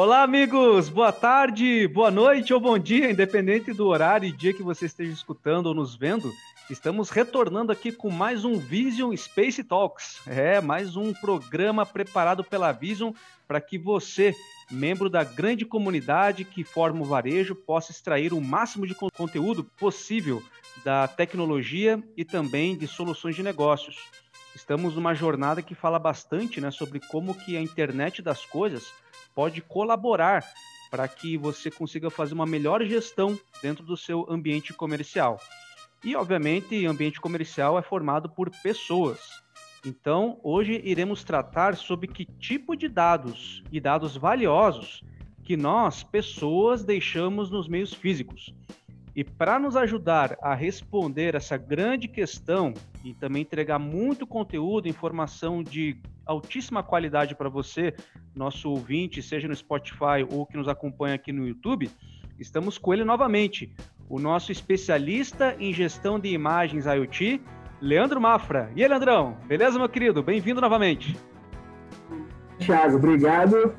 Olá, amigos! Boa tarde, boa noite ou bom dia, independente do horário e dia que você esteja escutando ou nos vendo. Estamos retornando aqui com mais um Vision Space Talks. É, mais um programa preparado pela Vision para que você, membro da grande comunidade que forma o varejo, possa extrair o máximo de conteúdo possível da tecnologia e também de soluções de negócios. Estamos numa jornada que fala bastante né, sobre como que a internet das coisas pode colaborar para que você consiga fazer uma melhor gestão dentro do seu ambiente comercial. E, obviamente, ambiente comercial é formado por pessoas. Então, hoje iremos tratar sobre que tipo de dados e dados valiosos que nós, pessoas, deixamos nos meios físicos. E para nos ajudar a responder essa grande questão e também entregar muito conteúdo, informação de altíssima qualidade para você, nosso ouvinte, seja no Spotify ou que nos acompanha aqui no YouTube, estamos com ele novamente, o nosso especialista em gestão de imagens IoT, Leandro Mafra. E aí, Leandrão, beleza, meu querido? Bem-vindo novamente. Thiago, obrigado.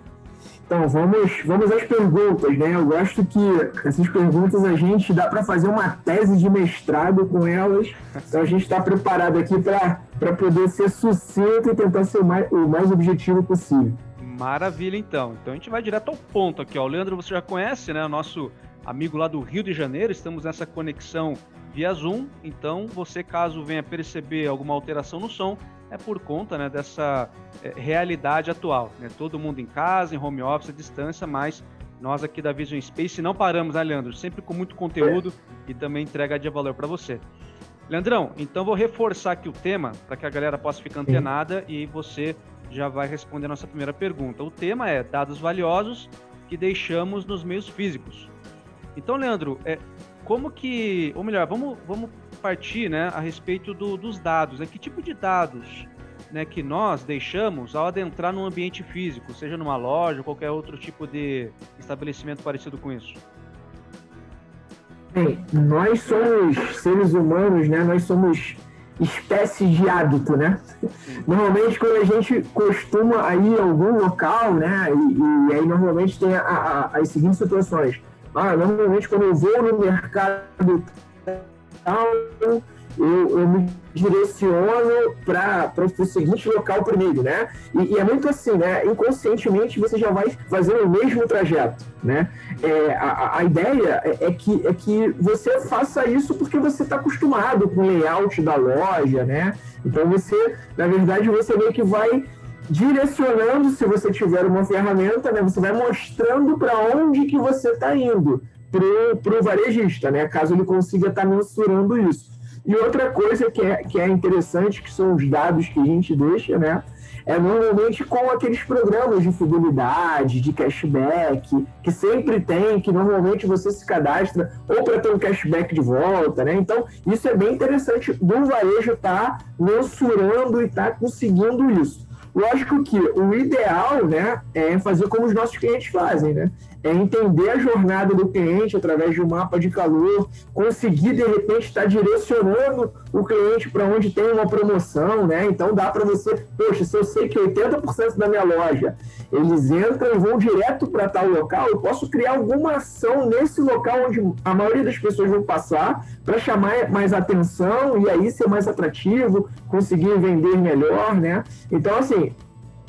Então, vamos, vamos às perguntas, né? Eu gosto que essas perguntas a gente dá para fazer uma tese de mestrado com elas. Então, a gente está preparado aqui para poder ser sucinto e tentar ser mais, o mais objetivo possível. Maravilha, então. Então, a gente vai direto ao ponto aqui. Ó. O Leandro, você já conhece, né? Nosso amigo lá do Rio de Janeiro. Estamos nessa conexão via Zoom. Então, você, caso venha perceber alguma alteração no som, é por conta né, dessa é, realidade atual. Né? Todo mundo em casa, em home office, à distância, mas nós aqui da Vision Space não paramos, né, Leandro? Sempre com muito conteúdo e também entrega de valor para você. Leandrão, então vou reforçar aqui o tema para que a galera possa ficar antenada e você já vai responder a nossa primeira pergunta. O tema é dados valiosos que deixamos nos meios físicos. Então, Leandro, é, como que, ou melhor, vamos, vamos partir né, a respeito do, dos dados. Né? Que tipo de dados né, que nós deixamos ao adentrar num ambiente físico, seja numa loja ou qualquer outro tipo de estabelecimento parecido com isso? Bem, nós somos seres humanos, né? Nós somos espécies de hábito, né? Normalmente quando a gente costuma ir a algum local, né? E, e aí normalmente tem a, a, as seguintes situações. Ah, normalmente quando eu vou no mercado eu, eu me direciono para o seguinte local primeiro, né? E, e, é muito assim, né? Inconscientemente você já vai fazendo o mesmo trajeto, né? É, a, a ideia é, é, que, é que você faça isso porque você está acostumado com o layout da loja, né? Então você, na verdade, você meio que vai direcionando, se você tiver uma ferramenta, né? Você vai mostrando para onde que você está indo para o varejista, né? caso ele consiga estar tá mensurando isso. E outra coisa que é, que é interessante, que são os dados que a gente deixa, né? É normalmente com aqueles programas de fidelidade, de cashback, que sempre tem, que normalmente você se cadastra ou para ter um cashback de volta, né? Então, isso é bem interessante do varejo estar tá mensurando e estar tá conseguindo isso. Lógico que o ideal, né, é fazer como os nossos clientes fazem, né? É entender a jornada do cliente através de um mapa de calor, conseguir de repente estar direcionando o cliente para onde tem uma promoção, né? Então dá para você, poxa, se eu sei que 80% da minha loja eles entram e vão direto para tal local, eu posso criar alguma ação nesse local onde a maioria das pessoas vão passar para chamar mais atenção e aí ser mais atrativo, conseguir vender melhor, né? Então, assim,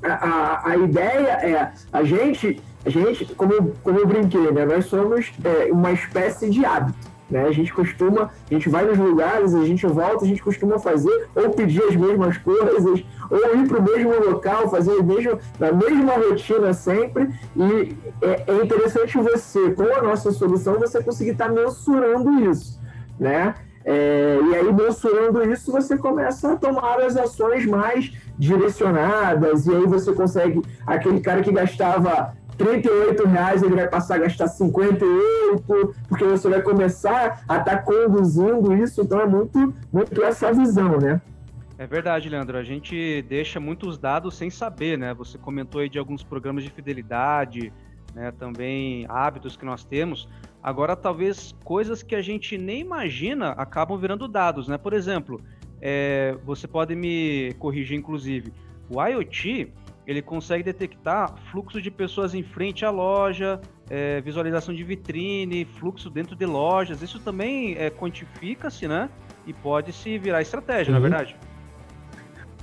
a, a, ideia é a gente, a gente como, como eu brinquei, né? Nós somos é, uma espécie de hábito. Né? A gente costuma, a gente vai nos lugares, a gente volta, a gente costuma fazer ou pedir as mesmas coisas, ou ir para o mesmo local, fazer a mesma, a mesma rotina sempre. E é, é interessante você, com a nossa solução, você conseguir estar tá mensurando isso. Né? É, e aí, mensurando isso, você começa a tomar as ações mais direcionadas, e aí você consegue, aquele cara que gastava 38 reais ele vai passar a gastar 58, porque você vai começar a estar tá conduzindo isso, então é muito, muito essa visão, né? É verdade, Leandro. A gente deixa muitos dados sem saber, né? Você comentou aí de alguns programas de fidelidade, né? Também hábitos que nós temos. Agora, talvez coisas que a gente nem imagina acabam virando dados, né? Por exemplo, é, você pode me corrigir, inclusive. O IoT ele consegue detectar fluxo de pessoas em frente à loja, é, visualização de vitrine, fluxo dentro de lojas. Isso também é, quantifica-se, né? E pode se virar estratégia, uhum. na é verdade.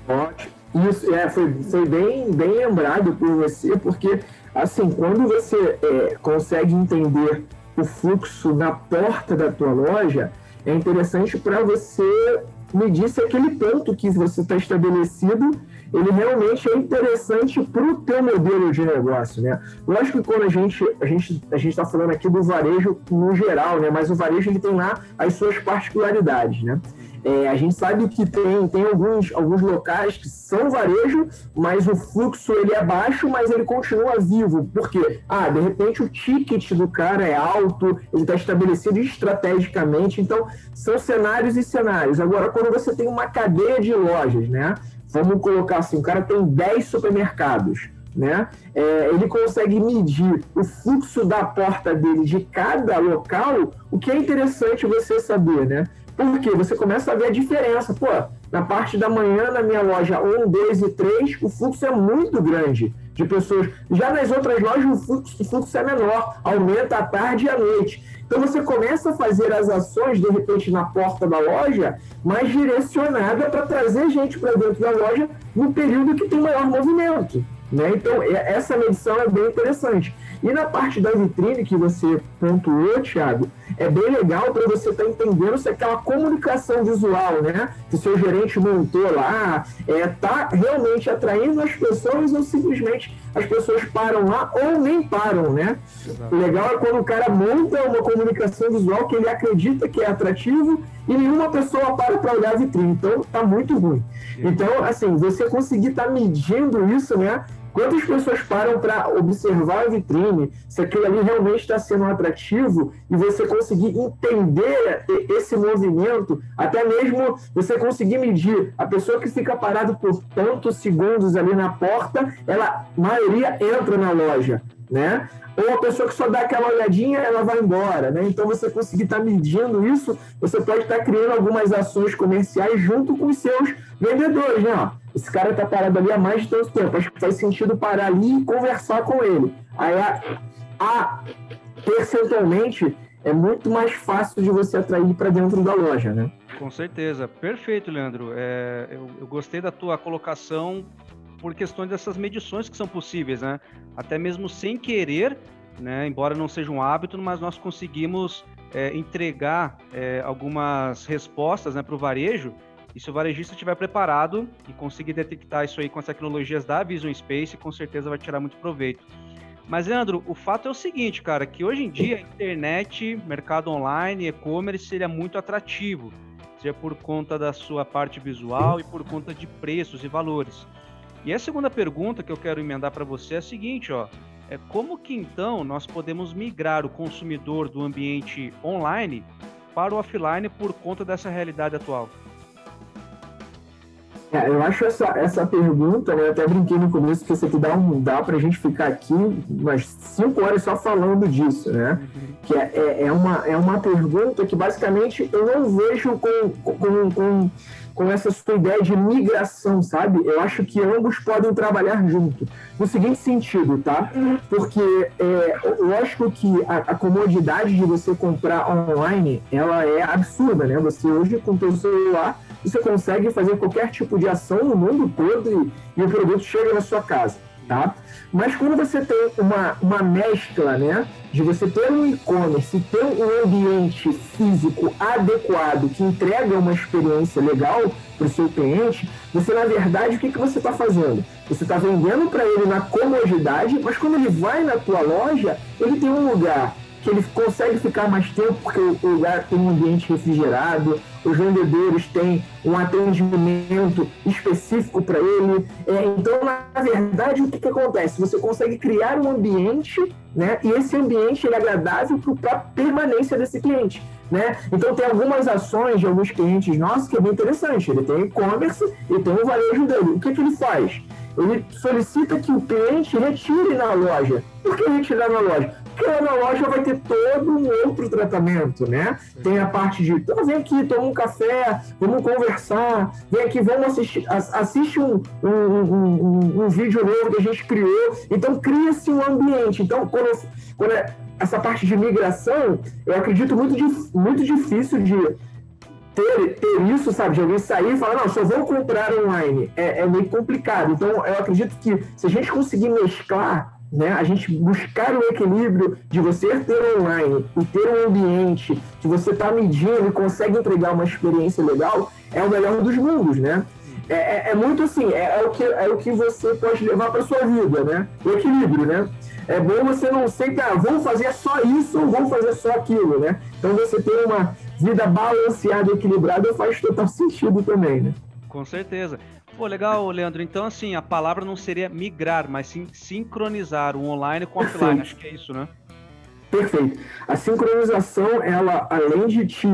Ótimo. Isso, é, foi, foi bem, bem lembrado por você, porque, assim, quando você é, consegue entender o fluxo na porta da tua loja, é interessante para você medir se aquele ponto que você está estabelecido ele realmente é interessante para o teu modelo de negócio, né? Lógico que quando a gente a gente a gente está falando aqui do varejo no geral, né? Mas o varejo ele tem lá as suas particularidades, né? É, a gente sabe que tem, tem alguns, alguns locais que são varejo, mas o fluxo ele é baixo, mas ele continua vivo. Por quê? Ah, de repente o ticket do cara é alto, ele está estabelecido estrategicamente. Então, são cenários e cenários. Agora, quando você tem uma cadeia de lojas, né? Vamos colocar assim, o cara tem 10 supermercados. Né? É, ele consegue medir o fluxo da porta dele de cada local, o que é interessante você saber, né? Porque você começa a ver a diferença. Pô, na parte da manhã, na minha loja 1, 2 e 3, o fluxo é muito grande de pessoas. Já nas outras lojas, o fluxo, o fluxo é menor, aumenta à tarde e à noite. Então você começa a fazer as ações, de repente, na porta da loja, mais direcionada para trazer gente para dentro da loja no período que tem maior movimento. Né? Então, essa medição é bem interessante. E na parte da vitrine que você pontuou, Thiago, é bem legal para você estar tá entendendo se aquela comunicação visual, né, que seu gerente montou lá, é, tá realmente atraindo as pessoas ou simplesmente as pessoas param lá ou nem param, né? Exato. O legal é quando o cara monta uma comunicação visual que ele acredita que é atrativo e nenhuma pessoa para para olhar a vitrine. Então, tá muito ruim. Então, assim, você conseguir estar tá medindo isso, né? Quantas pessoas param para observar a vitrine, se aquilo ali realmente está sendo atrativo e você conseguir entender esse movimento, até mesmo você conseguir medir a pessoa que fica parada por tantos segundos ali na porta, ela, a maioria entra na loja, né? Ou a pessoa que só dá aquela olhadinha, ela vai embora, né? Então você conseguir estar tá medindo isso, você pode estar tá criando algumas ações comerciais junto com os seus vendedores, né? Esse cara está parado ali há mais de tanto tempo. Acho que faz sentido parar ali e conversar com ele. Aí, a, a, percentualmente, é muito mais fácil de você atrair para dentro da loja, né? Com certeza. Perfeito, Leandro. É, eu, eu gostei da tua colocação por questões dessas medições que são possíveis, né? Até mesmo sem querer, né? Embora não seja um hábito, mas nós conseguimos é, entregar é, algumas respostas né, para o varejo e se o varejista estiver preparado e conseguir detectar isso aí com as tecnologias da Vision Space, com certeza vai tirar muito proveito. Mas, Leandro, o fato é o seguinte, cara, que hoje em dia a internet, mercado online, e-commerce seria muito atrativo, seja por conta da sua parte visual e por conta de preços e valores. E a segunda pergunta que eu quero emendar para você é a seguinte, ó, é como que então nós podemos migrar o consumidor do ambiente online para o offline por conta dessa realidade atual? É, eu acho essa, essa pergunta, né? Eu até brinquei no começo que isso aqui dá, um, dá pra gente ficar aqui umas cinco horas só falando disso, né? Que é, é, é, uma, é uma pergunta que basicamente eu não vejo com, com, com, com essa sua ideia de migração, sabe? Eu acho que ambos podem trabalhar junto. No seguinte sentido, tá? Porque é lógico que a, a comodidade de você comprar online, ela é absurda, né? Você hoje com o seu celular você consegue fazer qualquer tipo de ação no mundo todo e, e o produto chega na sua casa, tá? Mas quando você tem uma, uma mescla, né, de você ter um e-commerce, ter um ambiente físico adequado que entrega uma experiência legal para o seu cliente, você na verdade o que, que você está fazendo? Você está vendendo para ele na comodidade, mas quando ele vai na tua loja, ele tem um lugar que ele consegue ficar mais tempo porque o lugar tem um ambiente refrigerado, os vendedores têm um atendimento específico para ele. É, então, na verdade, o que, que acontece? Você consegue criar um ambiente, né? E esse ambiente é agradável para a permanência desse cliente. Né? Então tem algumas ações de alguns clientes nossos que é bem interessante. Ele tem e-commerce e tem o varejo dele. O que, que ele faz? Ele solicita que o cliente retire na loja. Por que retirar na loja? Que lá na loja vai ter todo um outro tratamento, né? Tem a parte de, então vem aqui, toma um café, vamos conversar, vem aqui, vamos assistir, assiste um, um, um, um vídeo novo que a gente criou. Então cria-se um ambiente. Então, quando, quando é essa parte de migração, eu acredito muito, muito difícil de ter, ter isso, sabe? De alguém sair e falar, não, só vou comprar online. É, é meio complicado. Então, eu acredito que se a gente conseguir mesclar né? A gente buscar o equilíbrio de você ter online e ter um ambiente que você está medindo e consegue entregar uma experiência legal é o melhor dos mundos, né? É, é, é muito assim, é, é, o que, é o que você pode levar para sua vida, né? O equilíbrio, né? É bom você não sempre, ah, vou fazer só isso ou vou fazer só aquilo, né? Então você ter uma vida balanceada e equilibrada faz total sentido também, né? Com certeza. Pô, legal, Leandro. Então, assim, a palavra não seria migrar, mas sim sincronizar o online com o offline. Acho que é isso, né? Perfeito. A sincronização, ela, além de te,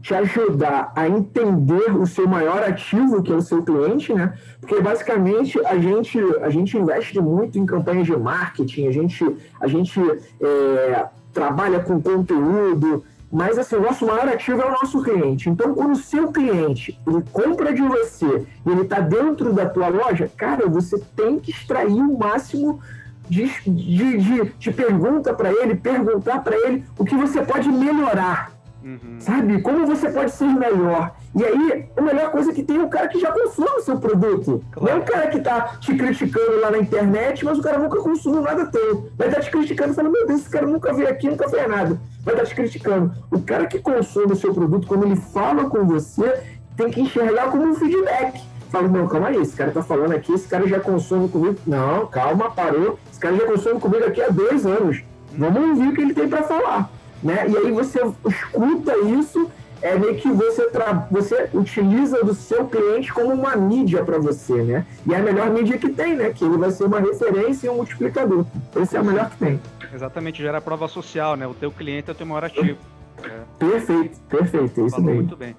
te ajudar a entender o seu maior ativo, que é o seu cliente, né? Porque basicamente a gente, a gente investe muito em campanhas de marketing, a gente, a gente é, trabalha com conteúdo, mas assim, o nosso maior ativo é o nosso cliente. Então, quando o seu cliente ele compra de você e ele está dentro da tua loja, cara, você tem que extrair o máximo de, de, de, de pergunta para ele, perguntar para ele o que você pode melhorar. Uhum. Sabe? Como você pode ser melhor. E aí, a melhor coisa que tem é o cara que já consome o seu produto. Claro. Não é o cara que tá te criticando lá na internet, mas o cara nunca consumiu nada teu. Vai estar tá te criticando, falando, meu Deus, esse cara nunca veio aqui, nunca fez nada. Vai estar tá te criticando. O cara que consome o seu produto, quando ele fala com você, tem que enxergar como um feedback. Fala, não, calma aí, esse cara tá falando aqui, esse cara já consome comigo. Não, calma, parou. Esse cara já consome comigo aqui há dois anos. Vamos ouvir o que ele tem para falar. Né? E aí você escuta isso, é meio que você, tra... você utiliza do seu cliente como uma mídia para você, né? E é a melhor mídia que tem, né? Que ele vai ser uma referência e um multiplicador. Esse é o melhor que tem. Exatamente, gera prova social, né? O teu cliente é o teu maior ativo. É. Perfeito, perfeito, é isso Falou mesmo. Muito bem.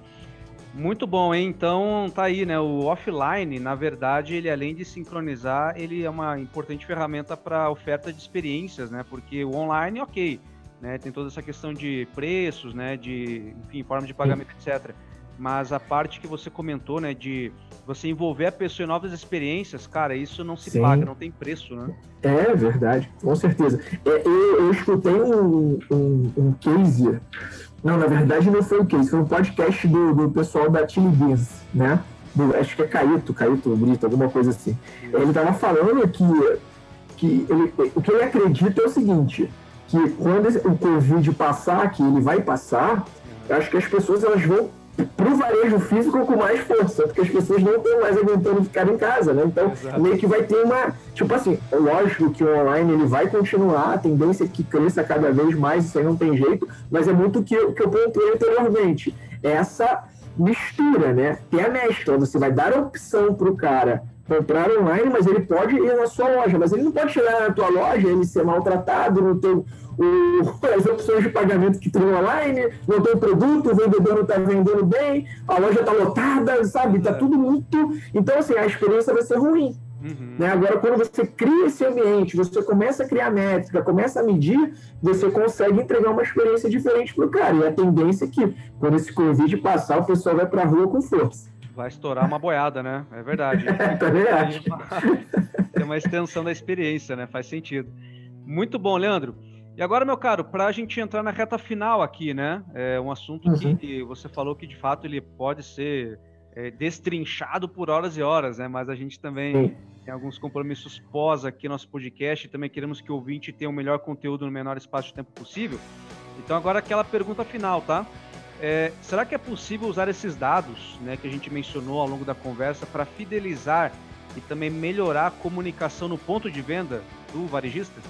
Muito bom, hein? Então tá aí, né? O offline, na verdade, ele além de sincronizar, ele é uma importante ferramenta para oferta de experiências, né? Porque o online, ok, né? Tem toda essa questão de preços, né? De, enfim, forma de pagamento, etc. Mas a parte que você comentou, né? De você envolver a pessoa em novas experiências, cara, isso não se Sim. paga, não tem preço, né? É verdade, com certeza. É, eu, eu escutei um, um, um case não, na verdade não foi o case, foi um podcast do, do pessoal da Chili Beans, né? Do, acho que é Caíto, Caíto Brito, alguma coisa assim. Ele tava falando que, que ele, o que ele acredita é o seguinte, que quando o Covid passar, que ele vai passar, eu acho que as pessoas elas vão pro varejo físico com mais força, porque as pessoas não estão mais aguentando ficar em casa, né? Então, Exato. meio que vai ter uma. Tipo assim, lógico que o online ele vai continuar, a tendência é que cresça cada vez mais, isso aí não tem jeito, mas é muito o que, que eu pontuei anteriormente. Essa mistura, né? Tem a mescla, você vai dar a opção pro cara comprar online, mas ele pode ir na sua loja, mas ele não pode chegar na tua loja, ele ser maltratado, não ter o, as opções de pagamento que tem online, não tem produto, o vendedor não está vendendo bem, a loja está lotada, sabe? Está é. tudo muito. Então, assim, a experiência vai ser ruim. Uhum. Né? Agora, quando você cria esse ambiente, você começa a criar métrica, começa a medir, você consegue entregar uma experiência diferente para o cara. E a tendência é que, quando esse Covid passar, o pessoal vai para a rua com força vai estourar uma boiada, né? É verdade. Também acho. Tem uma extensão da experiência, né? Faz sentido. Muito bom, Leandro. E agora, meu caro, para a gente entrar na reta final aqui, né? É um assunto uhum. que você falou que de fato ele pode ser é, destrinchado por horas e horas, né? Mas a gente também Sim. tem alguns compromissos pós aqui no nosso podcast e também queremos que o ouvinte tenha o melhor conteúdo no menor espaço de tempo possível. Então agora aquela pergunta final, tá? É, será que é possível usar esses dados né, que a gente mencionou ao longo da conversa para fidelizar e também melhorar a comunicação no ponto de venda do varejista?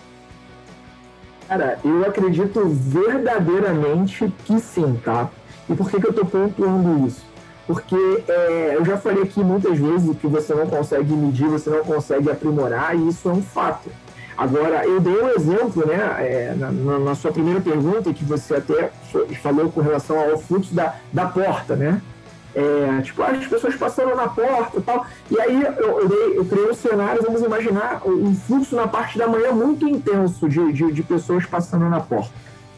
Cara, eu acredito verdadeiramente que sim, tá? E por que, que eu estou pontuando isso? Porque é, eu já falei aqui muitas vezes que você não consegue medir, você não consegue aprimorar, e isso é um fato. Agora, eu dei um exemplo, né, é, na, na, sua primeira pergunta, que você até falou com relação ao fluxo da, da porta, né? É, tipo, as pessoas passando na porta e tal. E aí eu, eu, dei, eu criei um cenário, vamos imaginar, um fluxo na parte da manhã muito intenso de, de, de pessoas passando na porta.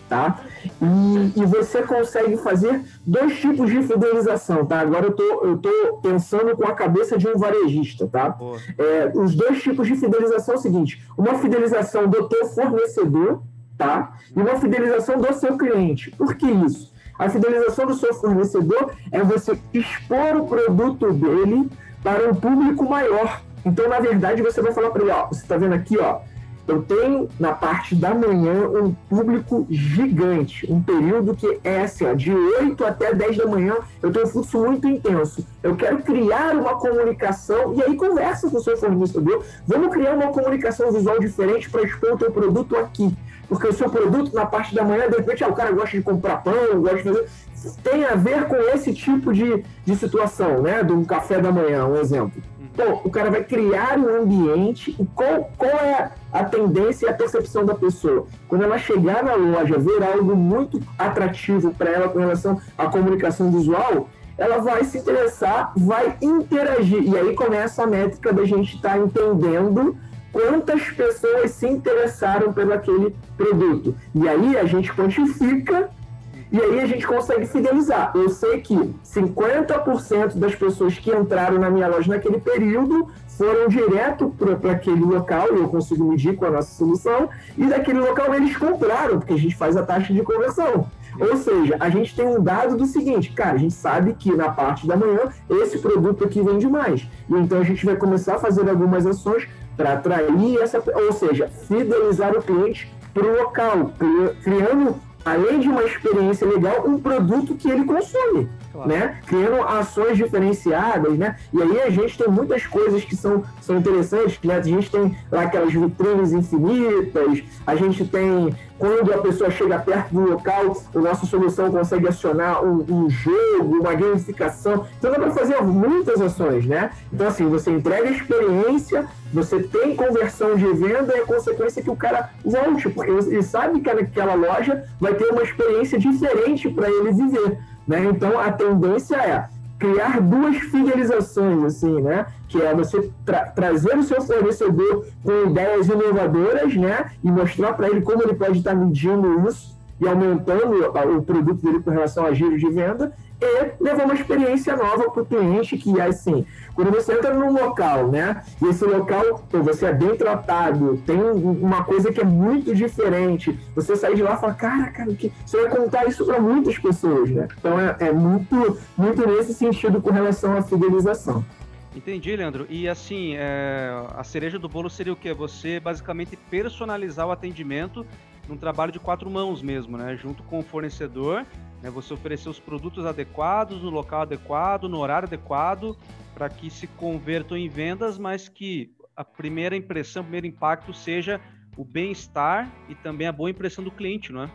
Tá? E, e, você consegue fazer dois tipos de fidelização, tá? Agora eu tô, eu tô pensando com a cabeça de um varejista, tá? É, os dois tipos de fidelização é o seguinte: uma fidelização do teu fornecedor, tá? E uma fidelização do seu cliente. Por que isso? A fidelização do seu fornecedor é você expor o produto dele para um público maior. Então, na verdade, você vai falar para ele, ó, você está vendo aqui, ó, eu tenho na parte da manhã um público gigante, um período que é assim, ó, de 8 até 10 da manhã, eu tenho um fluxo muito intenso. Eu quero criar uma comunicação, e aí conversa com o seu fornecedor, vamos criar uma comunicação visual diferente para expor o teu produto aqui. Porque o seu produto na parte da manhã, de repente, ah, o cara gosta de comprar pão, gosta de fazer. Tem a ver com esse tipo de, de situação, né? De um café da manhã, um exemplo. Pô, o cara vai criar um ambiente. Qual, qual é a tendência e a percepção da pessoa? Quando ela chegar na loja, ver algo muito atrativo para ela com relação à comunicação visual, ela vai se interessar, vai interagir. E aí começa a métrica da gente estar tá entendendo quantas pessoas se interessaram pelo aquele produto. E aí a gente quantifica e aí a gente consegue fidelizar. Eu sei que 50% das pessoas que entraram na minha loja naquele período foram direto para aquele local, e eu consigo medir com a nossa solução, e daquele local eles compraram, porque a gente faz a taxa de conversão. Ou seja, a gente tem um dado do seguinte, cara, a gente sabe que na parte da manhã esse produto aqui vende mais. E então a gente vai começar a fazer algumas ações para atrair essa, ou seja, fidelizar o cliente para o local, criando, além de uma experiência legal, um produto que ele consome claro. né? Criando ações diferenciadas, né? E aí a gente tem muitas coisas que são, são interessantes, né? A gente tem lá aquelas vitrines infinitas, a gente tem quando a pessoa chega perto do local, a nossa solução consegue acionar um, um jogo, uma gamificação. Então dá para fazer muitas ações, né? Então, assim, você entrega experiência, você tem conversão de venda e a consequência é que o cara volte, porque ele sabe que naquela loja vai ter uma experiência diferente para ele viver. Né? Então, a tendência é criar duas fidelizações, assim, né? Que é você tra trazer o seu fornecedor com ideias inovadoras, né? E mostrar para ele como ele pode estar medindo isso e aumentando o produto dele com relação a giros de venda e levar uma experiência nova para o cliente que, assim, quando você entra num local, né? E esse local, pô, você é bem tratado, tem uma coisa que é muito diferente. Você sai de lá e fala, cara, cara, que... você vai contar isso para muitas pessoas, né? Então é, é muito, muito nesse sentido com relação à fidelização. Entendi, Leandro. E assim, é, a cereja do bolo seria o quê? Você basicamente personalizar o atendimento num trabalho de quatro mãos mesmo, né? Junto com o fornecedor, né? Você oferecer os produtos adequados, no local adequado, no horário adequado, para que se convertam em vendas, mas que a primeira impressão, o primeiro impacto seja o bem-estar e também a boa impressão do cliente, não é?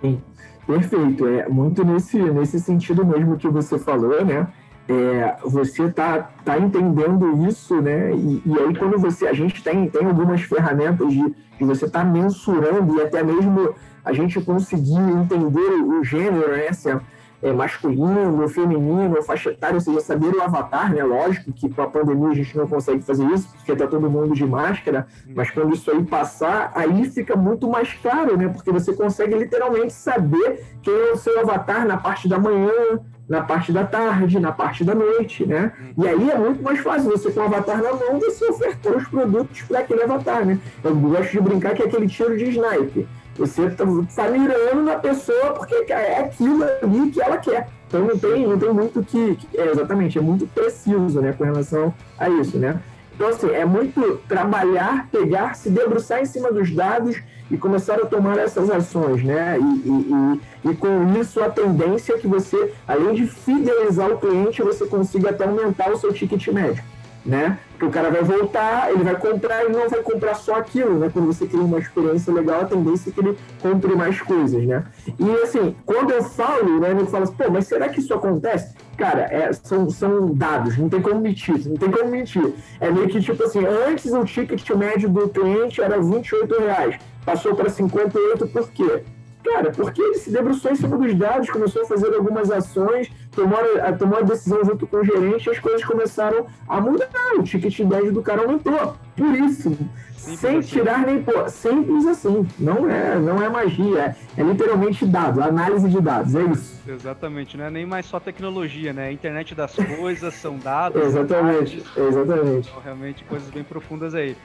Sim, perfeito. É muito nesse, nesse sentido mesmo que você falou, né? É, você tá, tá entendendo isso, né? E, e aí quando você, a gente tem, tem algumas ferramentas de, de você tá mensurando e até mesmo a gente conseguir entender o, gênero, né? Se é, é, masculino, feminino, faixa etária, ou seja, saber o avatar, né? Lógico que com a pandemia a gente não consegue fazer isso, porque está todo mundo de máscara, mas quando isso aí passar, aí fica muito mais claro, né? Porque você consegue literalmente saber quem é o seu avatar na parte da manhã, na parte da tarde, na parte da noite, né? E aí é muito mais fácil, você com o avatar na mão, você ofertar os produtos para aquele avatar, né? Eu gosto de brincar que é aquele tiro de sniper. Você está tá mirando na pessoa porque é aquilo ali que ela quer. Então não tem, não tem muito que. É, exatamente, é muito preciso né, com relação a isso, né? Então, assim, é muito trabalhar, pegar, se debruçar em cima dos dados e começar a tomar essas ações, né? E, e, e, e, com isso, a tendência é que você, além de fidelizar o cliente, você consiga até aumentar o seu ticket médio né? Porque o cara vai voltar, ele vai comprar e não vai comprar só aquilo, né? Quando você cria uma experiência legal, a tendência é que ele compre mais coisas, né? E assim, quando eu falo, né, ele fala assim, pô, mas será que isso acontece? Cara, é, são, são dados, não tem como mentir, não tem como mentir. É meio que tipo assim, antes o ticket médio do cliente era 28 reais, passou para 58 por quê? Cara, porque ele se debruçou em cima dos dados, começou a fazer algumas ações, tomou a, tomou a decisão junto com o gerente, as coisas começaram a mudar. O ticket médio do cara aumentou. Por isso, Simples sem assim. tirar nem pôr. Simples assim. Não é, não é magia. É, é literalmente dado, análise de dados. É isso. Exatamente. Não é nem mais só tecnologia, né? A internet das coisas são dados. exatamente. Dados, exatamente. São realmente coisas bem profundas aí.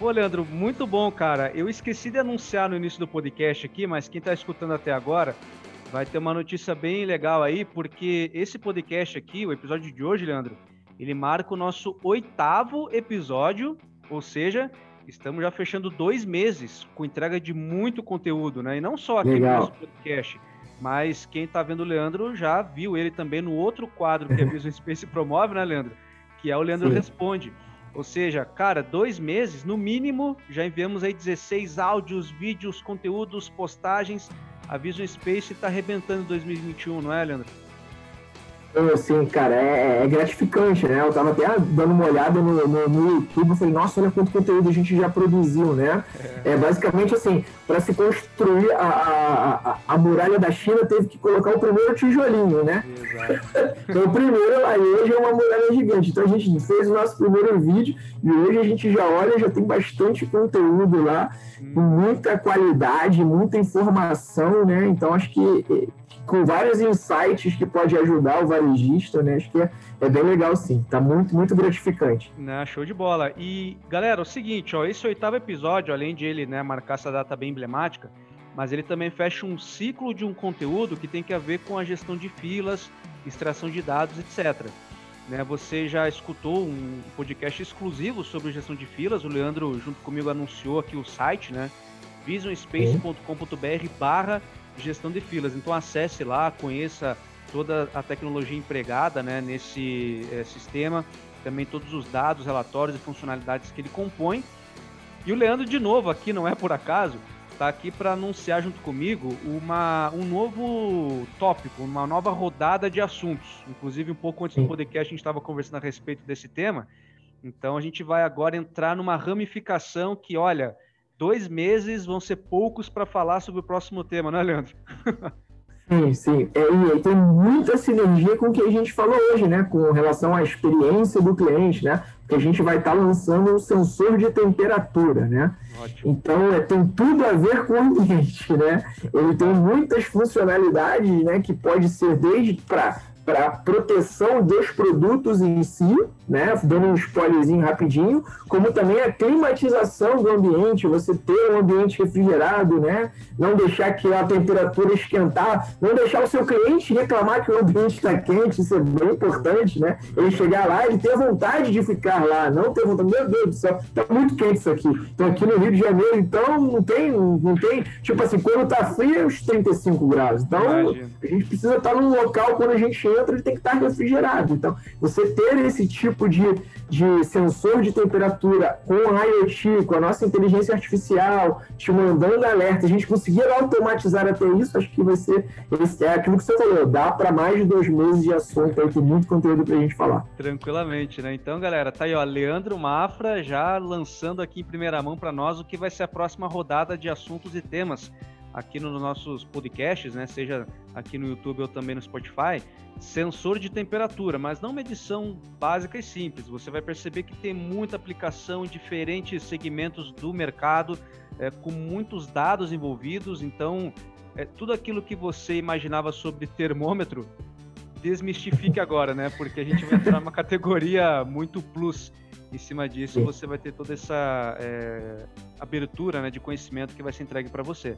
Pô, Leandro, muito bom, cara. Eu esqueci de anunciar no início do podcast aqui, mas quem está escutando até agora vai ter uma notícia bem legal aí, porque esse podcast aqui, o episódio de hoje, Leandro, ele marca o nosso oitavo episódio, ou seja, estamos já fechando dois meses com entrega de muito conteúdo, né? E não só aqui Legal. no nosso podcast, mas quem está vendo o Leandro já viu ele também no outro quadro que a Visual Space promove, né, Leandro? Que é o Leandro Sim. Responde. Ou seja, cara, dois meses, no mínimo, já enviamos aí 16 áudios, vídeos, conteúdos, postagens. A Visual Space está arrebentando em 2021, não é, Leandro? Então, assim, cara, é, é, gratificante, né? Eu tava até dando uma olhada no, no, no YouTube, eu falei, nossa, olha quanto conteúdo a gente já produziu, né? É, é basicamente assim, para se construir a, a, a, muralha da China, teve que colocar o primeiro tijolinho, né? Então, o primeiro, aí hoje é uma muralha gigante. Então, a gente fez o nosso primeiro vídeo e hoje a gente já olha, já tem bastante conteúdo lá, hum. com muita qualidade, muita informação, né? Então, acho que com vários insights que pode ajudar o varejista, né? Acho que é, é bem legal sim. Tá muito, muito gratificante. Né, show de bola. E, galera, é o seguinte, ó, esse oitavo episódio, além de ele né, marcar essa data bem emblemática, mas ele também fecha um ciclo de um conteúdo que tem que ver com a gestão de filas, extração de dados, etc. Né, você já escutou um podcast exclusivo sobre gestão de filas, o Leandro, junto comigo, anunciou aqui o site, né? visionspace.com.br barra gestão de filas. Então acesse lá, conheça toda a tecnologia empregada né, nesse é, sistema, também todos os dados, relatórios e funcionalidades que ele compõe. E o Leandro, de novo, aqui não é por acaso, está aqui para anunciar junto comigo uma, um novo tópico, uma nova rodada de assuntos. Inclusive, um pouco antes do podcast, a gente estava conversando a respeito desse tema. Então, a gente vai agora entrar numa ramificação que, olha, dois meses vão ser poucos para falar sobre o próximo tema, não é, Leandro? Sim, sim. É, e tem muita sinergia com o que a gente falou hoje, né? Com relação à experiência do cliente, né? Porque a gente vai estar tá lançando um sensor de temperatura, né? Ótimo. Então, é, tem tudo a ver com o ambiente, né? Ele tem muitas funcionalidades, né? Que pode ser desde para para proteção dos produtos em si, né, dando um spoilerzinho rapidinho, como também a climatização do ambiente, você ter um ambiente refrigerado, né, não deixar que a temperatura esquentar, não deixar o seu cliente reclamar que o ambiente está quente, isso é bem importante, né, ele chegar lá e ter vontade de ficar lá, não ter vontade, meu Deus do céu, está muito quente isso aqui, então aqui no Rio de Janeiro, então não tem, não tem, tipo assim, quando está frio é uns 35 graus, então Imagina. a gente precisa estar num local quando a gente entra, ele tem que estar refrigerado, então você ter esse tipo de, de sensor de temperatura com IoT, com a nossa inteligência artificial, te mandando alerta, a gente conseguir automatizar até isso, acho que vai ser esse, é aquilo que você falou, dá para mais de dois meses de assunto aí, tem muito conteúdo para a gente falar. Tranquilamente, né? Então, galera, tá aí, ó, Leandro Mafra já lançando aqui em primeira mão para nós o que vai ser a próxima rodada de assuntos e temas aqui nos nossos podcasts, né? Seja aqui no YouTube ou também no Spotify, sensor de temperatura, mas não medição básica e simples. Você vai perceber que tem muita aplicação em diferentes segmentos do mercado, é, com muitos dados envolvidos. Então, é, tudo aquilo que você imaginava sobre termômetro, desmistifique agora, né? Porque a gente vai entrar numa categoria muito plus. Em cima disso, você vai ter toda essa é, abertura né, de conhecimento que vai ser entregue para você.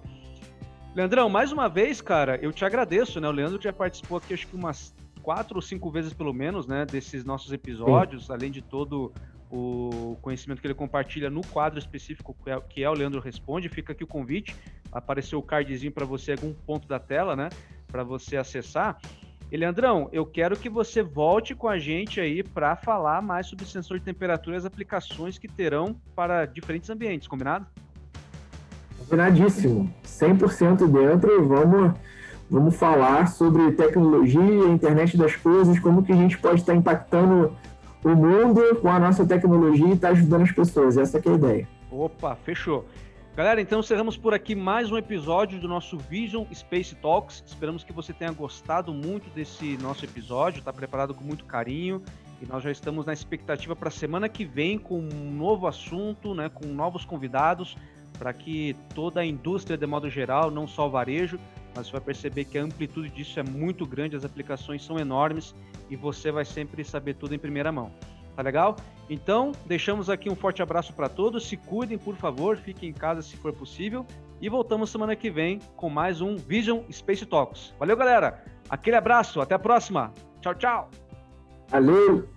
Leandrão, mais uma vez, cara, eu te agradeço, né? O Leandro já participou aqui, acho que umas quatro ou cinco vezes pelo menos, né? Desses nossos episódios, Sim. além de todo o conhecimento que ele compartilha no quadro específico que é, o Leandro Responde. Fica aqui o convite. Apareceu o cardzinho para você, algum ponto da tela, né? Para você acessar. E Leandrão, eu quero que você volte com a gente aí para falar mais sobre sensor de temperatura e as aplicações que terão para diferentes ambientes, combinado? Combinadíssimo. 100% dentro. Vamos, vamos falar sobre tecnologia, internet das coisas, como que a gente pode estar impactando o mundo com a nossa tecnologia e estar ajudando as pessoas. Essa é a ideia. Opa, fechou. Galera, então encerramos por aqui mais um episódio do nosso Vision Space Talks. Esperamos que você tenha gostado muito desse nosso episódio, está preparado com muito carinho e nós já estamos na expectativa para a semana que vem com um novo assunto, né, com novos convidados, para que toda a indústria, de modo geral, não só o varejo, mas você vai perceber que a amplitude disso é muito grande, as aplicações são enormes e você vai sempre saber tudo em primeira mão. Tá legal? Então, deixamos aqui um forte abraço para todos. Se cuidem, por favor, fiquem em casa se for possível. E voltamos semana que vem com mais um Vision Space Talks. Valeu, galera! Aquele abraço, até a próxima. Tchau, tchau! Valeu!